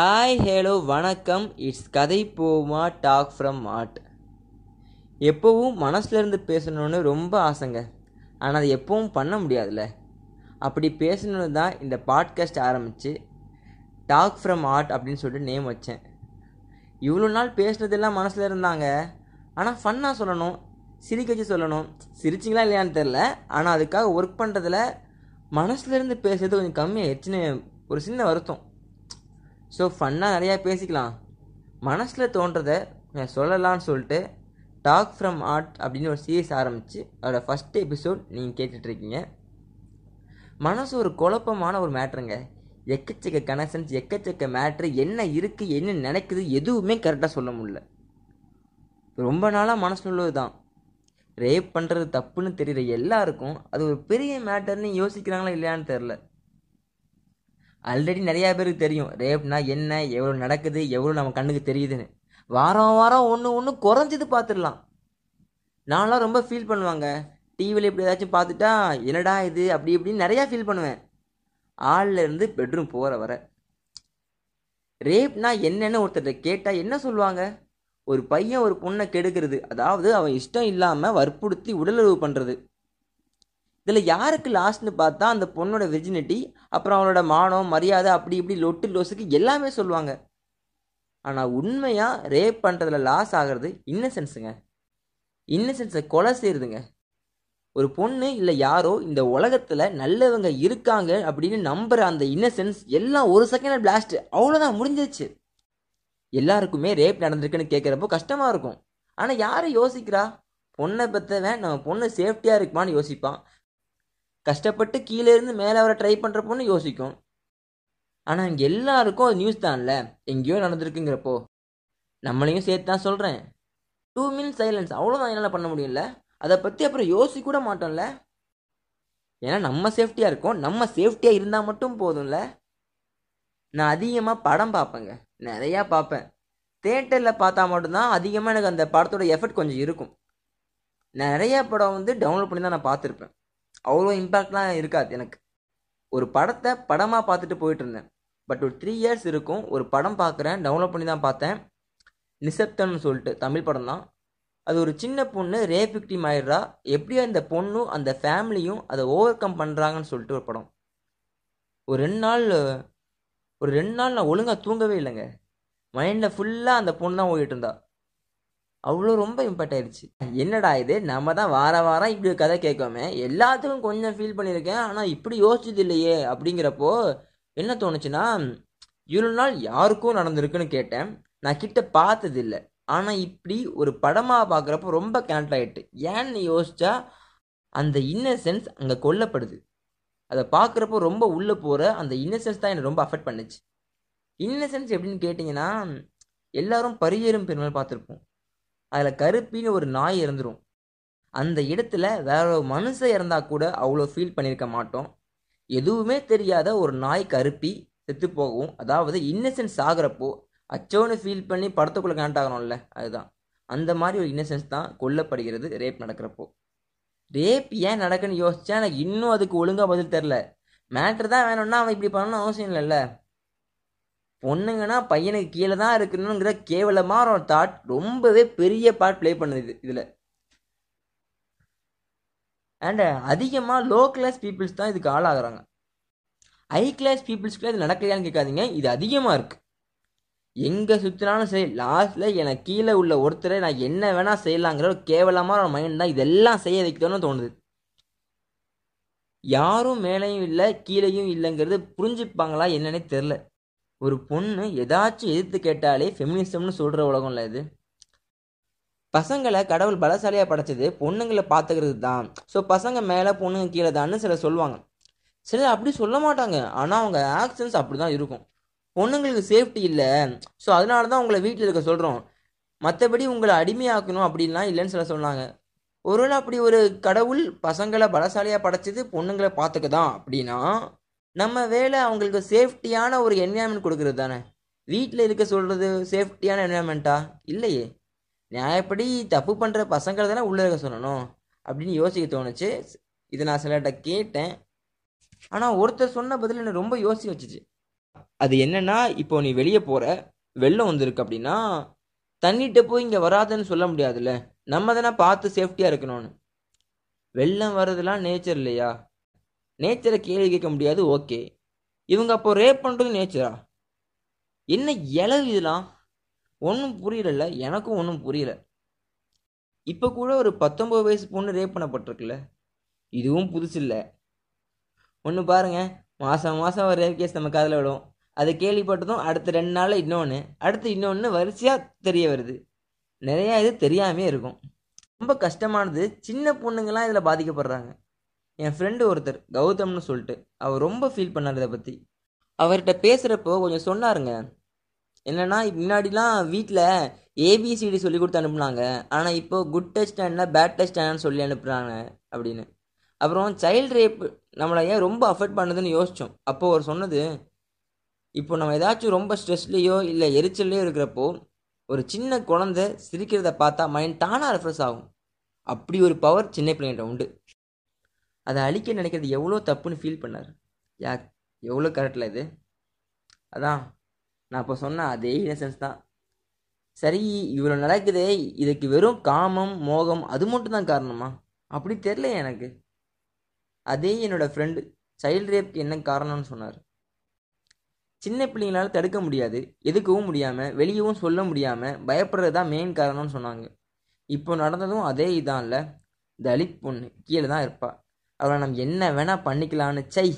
Hi hello வணக்கம். It's கதை போமா டாக் ஃப்ரம் ஆர்ட் எப்போவும் மனசுலேருந்து பேசணும்னு ரொம்ப ஆசைங்க. ஆனால் அது எப்பவும் பண்ண முடியாதுல்ல. அப்படி பேசணுன்னு தான் இந்த பாட்காஸ்ட் ஆரம்பித்து டாக் ஃப்ரம் ஆர்ட் அப்படின்னு சொல்லிட்டு நேம் வச்சேன். இவ்வளோ நாள் பேசுனதெல்லாம் மனசில் இருந்தாங்க. ஆனால் ஃபன்னாக சொல்லணும். சிரிக்க வச்சு சொல்லணும். சிரிச்சிங்களா இல்லையான்னு தெரில ஆனால் அதுக்காக ஒர்க் பண்ணுறதுல மனசுலேருந்து பேசுறது கொஞ்சம் கம்மியாகிடுச்சுன்னு ஒரு சின்ன வருத்தம். ஸோ ஃபன்னாக நிறையா பேசிக்கலாம். மனசில் தோன்றதை சொல்லலான்னு சொல்லிட்டு டாக் ஃப்ரம் ஆர்ட் அப்படின்னு ஒரு சீரீஸ் ஆரம்பித்து அதோடய ஃபஸ்ட் எபிசோட் நீங்கள் கேட்டுட்ருக்கீங்க. மனசு ஒரு குழப்பமான ஒரு மேட்ருங்க எக்கச்சக்க கனெக்ஷன்ஸ் எக்கச்சக்க மேட்ரு என்ன இருக்குது என்ன நினைக்குது எதுவுமே கரெக்டாக சொல்ல முடியல. ரொம்ப நாளாக மனசில் உள்ளது தான். ரேப் பண்ணுறது தப்புன்னு தெரிகிற எல்லாருக்கும் அது ஒரு பெரிய மேட்டர்னு யோசிக்கிறாங்களா இல்லையான்னு தெரில ஆல்ரெடி நிறையா பேருக்கு தெரியும். ரேப்னா என்ன எவ்வளோ நடக்குது எவ்வளோ நம்ம கண்ணுக்கு தெரியுதுன்னு. வாரம் வாரம் ஒன்று ஒன்று குறைஞ்சது பார்த்துடலாம். நான்லாம் ரொம்ப ஃபீல் பண்ணுவாங்க. டிவியில் இப்படி ஏதாச்சும் பார்த்துட்டா என்னடா இது? அப்படி இப்படின்னு நிறையா ஃபீல் பண்ணுவேன். ஆள்லேருந்து பெட்ரூம் போகிற வர. ரேப்னா என்னன்னு ஒருத்தர்கிட்ட கேட்டால் என்ன சொல்லுவாங்க? ஒரு பையன் ஒரு பொண்ணை கெடுக்கிறது. அதாவது அவன் இஷ்டம் இல்லாமல் வற்புறுத்தி உடலுறவு பண்ணுறது இதில் யாருக்கு லாஸ்ட்னு பார்த்தா அந்த பொண்ணோட வெர்ஜினிட்டி அப்புறம் அவளோட மானம் மரியாதை அப்படி இப்படி லொட்டு லோஸுக்கு எல்லாமே சொல்லுவாங்க. ஆனால் உண்மையாக ரேப் பண்ணுறதுல லாஸ் ஆகிறது இன்னசென்ஸுங்க இன்னசென்ஸை கொலை செய்யுதுங்க ஒரு பொண்ணு இல்லை யாரோ இந்த உலகத்தில் நல்லவங்க இருக்காங்க அப்படின்னு நம்புகிற அந்த இன்னசென்ஸ் எல்லாம் ஒரு செகண்ட் பிளாஸ்ட் அவ்வளோதான் முடிஞ்சிருச்சு. எல்லாருக்குமே ரேப் நடந்திருக்குன்னு கேட்குறப்போ கஷ்டமாக இருக்கும். ஆனால் யாரை யோசிக்கிறா? பொண்ணை பற்றவன் நம்ம பொண்ணு சேஃப்டியாக இருக்குமான்னு யோசிப்பான். கஷ்டப்பட்டு கீழே இருந்து மேலே வர ட்ரை பண்ணுறப்போன்னு யோசிக்கும். ஆனால் இங்கே எல்லாருக்கும் அது நியூஸ் தான்ல. எங்கேயோ நடந்திருக்குங்கிறப்போ. நம்மளையும் சேர்த்து தான் சொல்கிறேன் டூ மினிட்ஸ் சைலன்ஸ் அவ்வளோதான் என்னால் பண்ண முடியல அதை பற்றி அப்புறம் யோசிக்க கூட மாட்டோம்ல? ஏன்னா நம்ம சேஃப்டியாக இருக்கோம். நம்ம சேஃப்டியாக இருந்தால் மட்டும் போதும்ல? நான் அதிகமாக படம் பார்ப்பேங்க. நிறையா பார்ப்பேன். தேட்டரில் பார்த்தா மட்டும்தான் அதிகமாக எனக்கு அந்த படத்தோட எஃபர்ட் கொஞ்சம் இருக்கும். நிறையா படம் வந்து டவுன்லோட் பண்ணி தான் நான் பார்த்துருப்பேன். அவ்வளோ இம்பேக்ட்லாம் இருக்காது. எனக்கு ஒரு படத்தை படமாக பார்த்துட்டு போயிட்டு இருந்தேன். பட் ஒரு த்ரீ இயர்ஸ் இருக்கும். ஒரு படம் பார்க்குறேன். டவுன்லோட் பண்ணி தான் பார்த்தேன். நிசப்தன்னு சொல்லிட்டு தமிழ் படம் தான். அது ஒரு சின்ன பொண்ணு ரேப் விக்டிம் ஆயிடுறா. எப்படி அந்த பொண்ணும் அந்த ஃபேமிலியும் அதை ஓவர் கம் பண்ணுறாங்கன்னு சொல்லிட்டு ஒரு படம். ஒரு ரெண்டு நாள் ஒரு ரெண்டு நாள் நான் ஒழுங்காக தூங்கவே இல்லைங்க. மைண்டில் ஃபுல்லாக அந்த பொண்ணு தான் ஓடிட்டு இருந்தா. அவ்வளோ ரொம்ப இம்பாக்ட் ஆயிடுச்சு. என்னடா இது? நம்ம தான் வார வாரம் இப்படி கதை கேட்காம எல்லாத்துக்கும் கொஞ்சம் ஃபீல் பண்ணியிருக்கேன். ஆனால் இப்படி யோசிச்சது இல்லையே அப்படிங்கிறப்போ என்ன தோணுச்சுன்னா இவ்வளோ நாள் யாருக்கும் நடந்திருக்குன்னு கேட்டேன். நான் கிட்ட பார்த்தது இல்லை. ஆனால் இப்படி ஒரு படமாக பார்க்குறப்போ ரொம்ப கனெக்ட் ஆகிட்டு ஏன்னு யோசிச்சா அந்த இன்னசென்ஸ் அங்கே கொல்லப்படுது. அதை பார்க்குறப்போ ரொம்ப உள்ளே போகிற அந்த இன்னசென்ஸ் தான் என்னை ரொம்ப அஃபெக்ட் பண்ணுச்சு. இன்னசென்ஸ் எப்படின்னு கேட்டிங்கன்னா எல்லாரும் பரியேறும் பெருமாள் பார்த்துருப்போம். அதில் கருப்பின்னு ஒரு நாய் இருந்துடும் அந்த இடத்துல வேற ஒரு மனுஷன் இறந்தா கூட அவ்வளோ ஃபீல் பண்ணியிருக்க மாட்டோம். எதுவுமே தெரியாத ஒரு நாய் கருப்பி செத்து போகவும் அதாவது இன்னசென்ஸ் ஆகிறப்போ அச்சோன்னு ஃபீல் பண்ணி படத்துக்குள்ளே கனெக்ட் ஆகணும்ல அதுதான். அந்த மாதிரி ஒரு இன்னசென்ஸ் தான் கொல்லப்படுகிறது ரேப் நடக்கிறப்போ. ரேப் ஏன் நடக்குன்னு யோசிச்சா எனக்கு இன்னும் அதுக்கு ஒழுங்காக பதில் தெரில மேட்ரு தான் வேணும்னா அவன் இப்படி பண்ணணும்னு அவசியம் இல்லைல்ல. பொண்ணுங்கன்னா பையனுக்கு கீழே தான் இருக்கணுங்கிற கேவலமான ஒரு தாட் ரொம்பவே பெரிய பார்ட் ப்ளே பண்ணுது இதில். அண்ட் அதிகமாக லோ கிளாஸ் பீப்புள்ஸ் தான் இதுக்கு ஆளாகிறாங்க. ஹை கிளாஸ் பீப்புள்ஸ்க்குலாம் இது நடக்கலையான்னு கேட்காதீங்க இது அதிகமாக இருக்குது எங்கே சுற்றினாலும் சரி லாஸ்ட்டில் எனக்கு கீழே உள்ள ஒருத்தரை நான் என்ன வேணால் செய்யலாங்கிற ஒரு கேவலமான ஒரு மைண்ட் தான் இதெல்லாம் செய்ய வைக்கணும்னு தோணுது. யாரும் மேலேயும் இல்லை கீழேயும் இல்லைங்கிறது புரிஞ்சுப்பாங்களா என்னன்னே தெரில ஒரு பொண்ணு ஏதாச்சும் எதிர்த்து கேட்டாலே ஃபெமினிசம்னு சொல்கிற உலகம்ல இது. பசங்களை கடவுள் பலசாலியாக படைச்சது பொண்ணுங்களை பார்த்துக்கிறது தான் ஸோ பசங்க மேலே பொண்ணுங்க கீழே தான்னு சில சொல்லுவாங்க. சிலர் அப்படி சொல்ல மாட்டாங்க. ஆனால் அவங்க ஆக்ஷன்ஸ் அப்படி தான் இருக்கும். பொண்ணுங்களுக்கு சேஃப்டி இல்லை. ஸோ அதனால தான் உங்களை வீட்டில் இருக்க சொல்கிறோம் மற்றபடி உங்களை அடிமையாக்கணும் அப்படின்லாம் இல்லைன்னு சில சொன்னாங்க. ஒருவேளை அப்படி ஒரு கடவுள் பசங்களை பலசாலியாக படைச்சது பொண்ணுங்களை பார்த்துக்க தான் அப்படின்னா நம்ம வேலை அவங்களுக்கு சேஃப்டியான ஒரு என்விரான்மெண்ட் கொடுக்குறது தானே வீட்டில் இருக்க சொல்கிறது சேஃப்டியான என்விரான்மெண்ட்டா இல்லையே. நியாயப்படி தப்பு பண்ணுற பசங்களை தானே உள்ளே இருக்க சொல்லணும்? அப்படின்னு யோசிக்க தோணுச்சு. இதை நான் சிலர்கிட்ட கேட்டேன். ஆனால் ஒருத்தர் சொன்ன பதில் என்னை ரொம்ப யோசிக்க வச்சுச்சு. அது என்னன்னா இப்போ நீ வெளியே போகிற வெள்ளம் வந்திருக்கு அப்படின்னா தண்ணிட்ட போய் இங்கே வராதுன்னு சொல்ல முடியாதுல்ல. நம்ம தானே பார்த்து சேஃப்டியாக இருக்கணும்னு. வெள்ளம் வர்றதுலாம் நேச்சர் இல்லையா? நேச்சரை கேள்வி கேட்க முடியாது ஓகே இவங்க அப்போ ரேப் பண்ணுறது நேச்சரா என்ன இளவு இதெல்லாம்? ஒன்றும் புரியல எனக்கும் ஒன்றும் புரியல. இப்போ கூட ஒரு பத்தொம்பது வயசு பொண்ணு ரேப் பண்ணப்பட்டிருக்குல்ல? இதுவும் புதுசு இல்லை. ஒன்று பாருங்க மாதம் மாதம் ஒரு ரேப் கேஸ் நம்ம காதில் விடும். அதை கேள்விப்பட்டதும் அடுத்த ரெண்டு நாளில் இன்னொன்று அடுத்து இன்னொன்று வரிசையாக தெரிய வருது. நிறையா இது தெரியாமே இருக்கும். ரொம்ப கஷ்டமானது. சின்ன பொண்ணுங்களாம் இதில் பாதிக்கப்படுறாங்க. என் ஃப்ரெண்டு ஒருத்தர் கௌதம்னு சொல்லிட்டு அவர் ரொம்ப ஃபீல் பண்ணார் இதை பற்றி அவர்கிட்ட பேசுகிறப்போ கொஞ்சம் சொன்னாருங்க. என்னென்னா முன்னாடிலாம் வீட்டில் ஏபிசிடி சொல்லி கொடுத்து அனுப்புனாங்க. ஆனால் இப்போ குட் டச் என்ன பேட் டச் ஸ்டாண்ட்னு சொல்லி அனுப்புகிறாங்க அப்படின்னு. அப்புறம் சைல்டு ரேப் நம்மளை ஏன் ரொம்ப அஃபெக்ட் பண்ணுதுன்னு யோசித்தோம் அப்போது அவர் சொன்னது இப்போ நம்ம ஏதாச்சும் ரொம்ப ஸ்ட்ரெஸ்லேயோ இல்லை எரிச்சல்லையோ இருக்கிறப்போ ஒரு சின்ன குழந்தை சிரிக்கிறத பார்த்தா மைண்ட் தானாக ரெஃப்ரெஷ் ஆகும். அப்படி ஒரு பவர் சின்ன பிள்ளைங்கிட்ட உண்டு. அதை அழிக்க நினைக்கிறது எவ்வளோ தப்புன்னு ஃபீல் பண்ணார். யா எவ்வளோ கரெக்டில் இது? அதான் நான் இப்போ சொன்ன அதே இன்னசென்ஸ் தான். சரி இவ்வளோ நடக்குதே இதுக்கு வெறும் காமம் மோகம் அது மட்டும் தான் காரணமா? அப்படி தெரில எனக்கு. அதே என்னோடய ஃப்ரெண்டு சைல்டு ரேப்க்கு என்ன காரணம்னு சொன்னார். சின்ன பிள்ளைங்களால தடுக்க முடியாது எதுக்கவும் முடியாமல் வெளியவும் சொல்ல முடியாமல் பயப்படுறது தான் மெயின் காரணம்னு சொன்னாங்க. இப்போ நடந்ததும் அதே இதான் இல்லை தலித் பொண்ணு கீழே தான் இருப்பாள் அவளை நம்ம என்ன வேணால் பண்ணிக்கலான்னு சை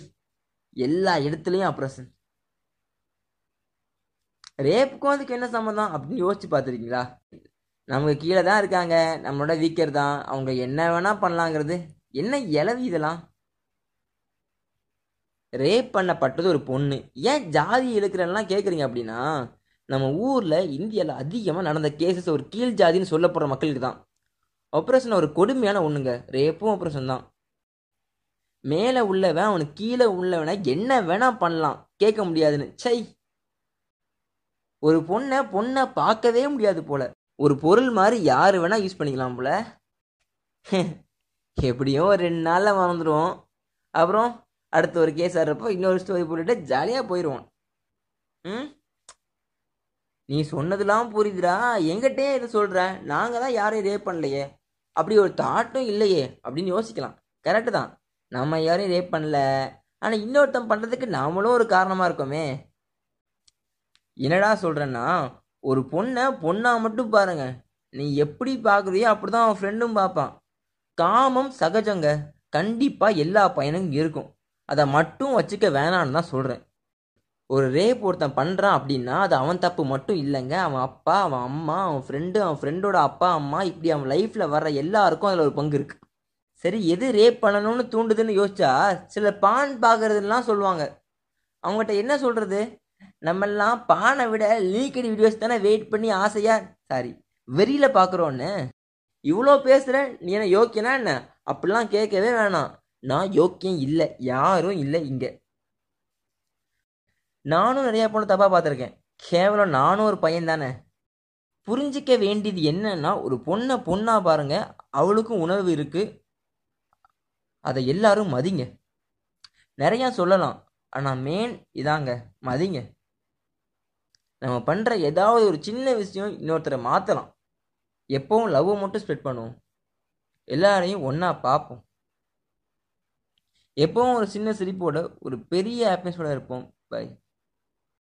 எல்லா இடத்துலையும் அப்ரஷன் ரேப்புக்கும் அதுக்கு என்ன சம்மந்தம் அப்படின்னு யோசிச்சு பார்த்துருக்கீங்களா? நமக்கு கீழே தான் இருக்காங்க. நம்மளோட வீக்கர் தான். அவங்க என்ன வேணா பண்ணலாங்கிறது. என்ன இலவி இதெல்லாம்? ரேப் பண்ணப்பட்டது ஒரு பொண்ணு. ஏன் ஜாதி இழுக்கிறன்லாம் கேட்குறீங்க அப்படின்னா நம்ம ஊரில் இந்தியாவில் அதிகமாக நடந்த கேசஸ் ஒரு கீழ் ஜாதின்னு சொல்லப்படுற மக்களுக்கு தான். ஆப்ரேஷன் ஒரு கொடுமையான ஒன்றுங்க ரேப்பும் ஆப்ரேஷன் தான். மேலே உள்ளவன் அவனுக்கு கீழே உள்ளவனை என்ன வேணா பண்ணலாம். கேட்க முடியாதுன்னு. சை ஒரு பொண்ணை பொண்ணை பார்க்கவே முடியாது போல. ஒரு பொருள் மாதிரி யார் வேணா யூஸ் பண்ணிக்கலாம் போல. எப்படியும் ஒரு ரெண்டு நாளில் மறந்துடுவோம் அப்புறம் அடுத்த ஒரு கேஸ் ஆடுறப்போ இன்னொரு ஸ்டோரி போட்டுட்டு ஜாலியாக போயிடுவோம் ம்? நீ சொன்னதெல்லாம் புரியுதுடா. எங்கிட்டே இதை சொல்கிற நாங்கள் தான் யாரையும் ரேப் பண்ணலையே. அப்படி ஒரு தாட்டும் இல்லையே. அப்படின்னு யோசிக்கலாம். கரெக்டு தான். நம்ம யாரையும் ரேப் பண்ணல. ஆனால் இன்னொருத்தன் பண்ணுறதுக்கு நாமளும் ஒரு காரணமாக இருக்கோமே. என்னடா சொல்கிறேன்னா ஒரு பொண்ணை பொண்ணா மட்டும் பாருங்க. நீ எப்படி பார்க்குறியோ அப்படி தான் அவன் ஃப்ரெண்டும் பார்ப்பான். காமம் சகஜங்க. கண்டிப்பாக எல்லா பையனுக்கும் இருக்கும். அதை மட்டும் வச்சுக்க வேணான்னு தான் சொல்கிறேன் ஒரு ரேப் ஒருத்தன் பண்ணுறான் அப்படின்னா அது அவன் தப்பு மட்டும் இல்லைங்க. அவன் அப்பா அவன் அம்மா அவன் ஃப்ரெண்டு அவன் ஃப்ரெண்டோட அப்பா அம்மா இப்படி அவன் லைஃப்பில் வர்ற எல்லாருக்கும் அதில் ஒரு பங்கு இருக்குது சரி எது ரேப் பண்ணணும்னு தூண்டுதுன்னு யோசிச்சா சில பான் பார்க்கறதுலாம் சொல்லுவாங்க. அவங்ககிட்ட என்ன சொல்கிறது நம்மெல்லாம் பானை விட லீக்கடி வீடியோஸ் தானே வெயிட் பண்ணி ஆசையாக சாரி வெறியில் பார்க்குறோன்னு இவ்வளோ பேசுகிற நீ என்ன யோக்கியனா என்ன? அப்படிலாம் கேட்கவே வேணாம். நான் யோக்கியம் இல்லை யாரும் இல்லை இங்கே. நானும் நிறையா பொண்ணு தப்பாக பார்த்துருக்கேன். கேவலம் நானும் ஒரு பையன் தானே. புரிஞ்சிக்க வேண்டியது என்னன்னா ஒரு பொண்ணை பொண்ணா பாருங்க அவளுக்கும் உணர்வு இருக்கு அதை எல்லாரும் மதிங்க. நிறையா சொல்லலாம் ஆனால் மெயின் இதாங்க மதிங்க. நம்ம பண்ணுற ஏதாவது ஒரு சின்ன விஷயம் இன்னொருத்தரை மாற்றலாம் எப்பவும் லவ்வை மட்டும் ஸ்ப்ரெட் பண்ணுவோம். எல்லாரையும் ஒன்றா பார்ப்போம். எப்பவும் ஒரு சின்ன சிரிப்போட ஒரு பெரிய ஹாப்பினஸோட இருப்போம். பை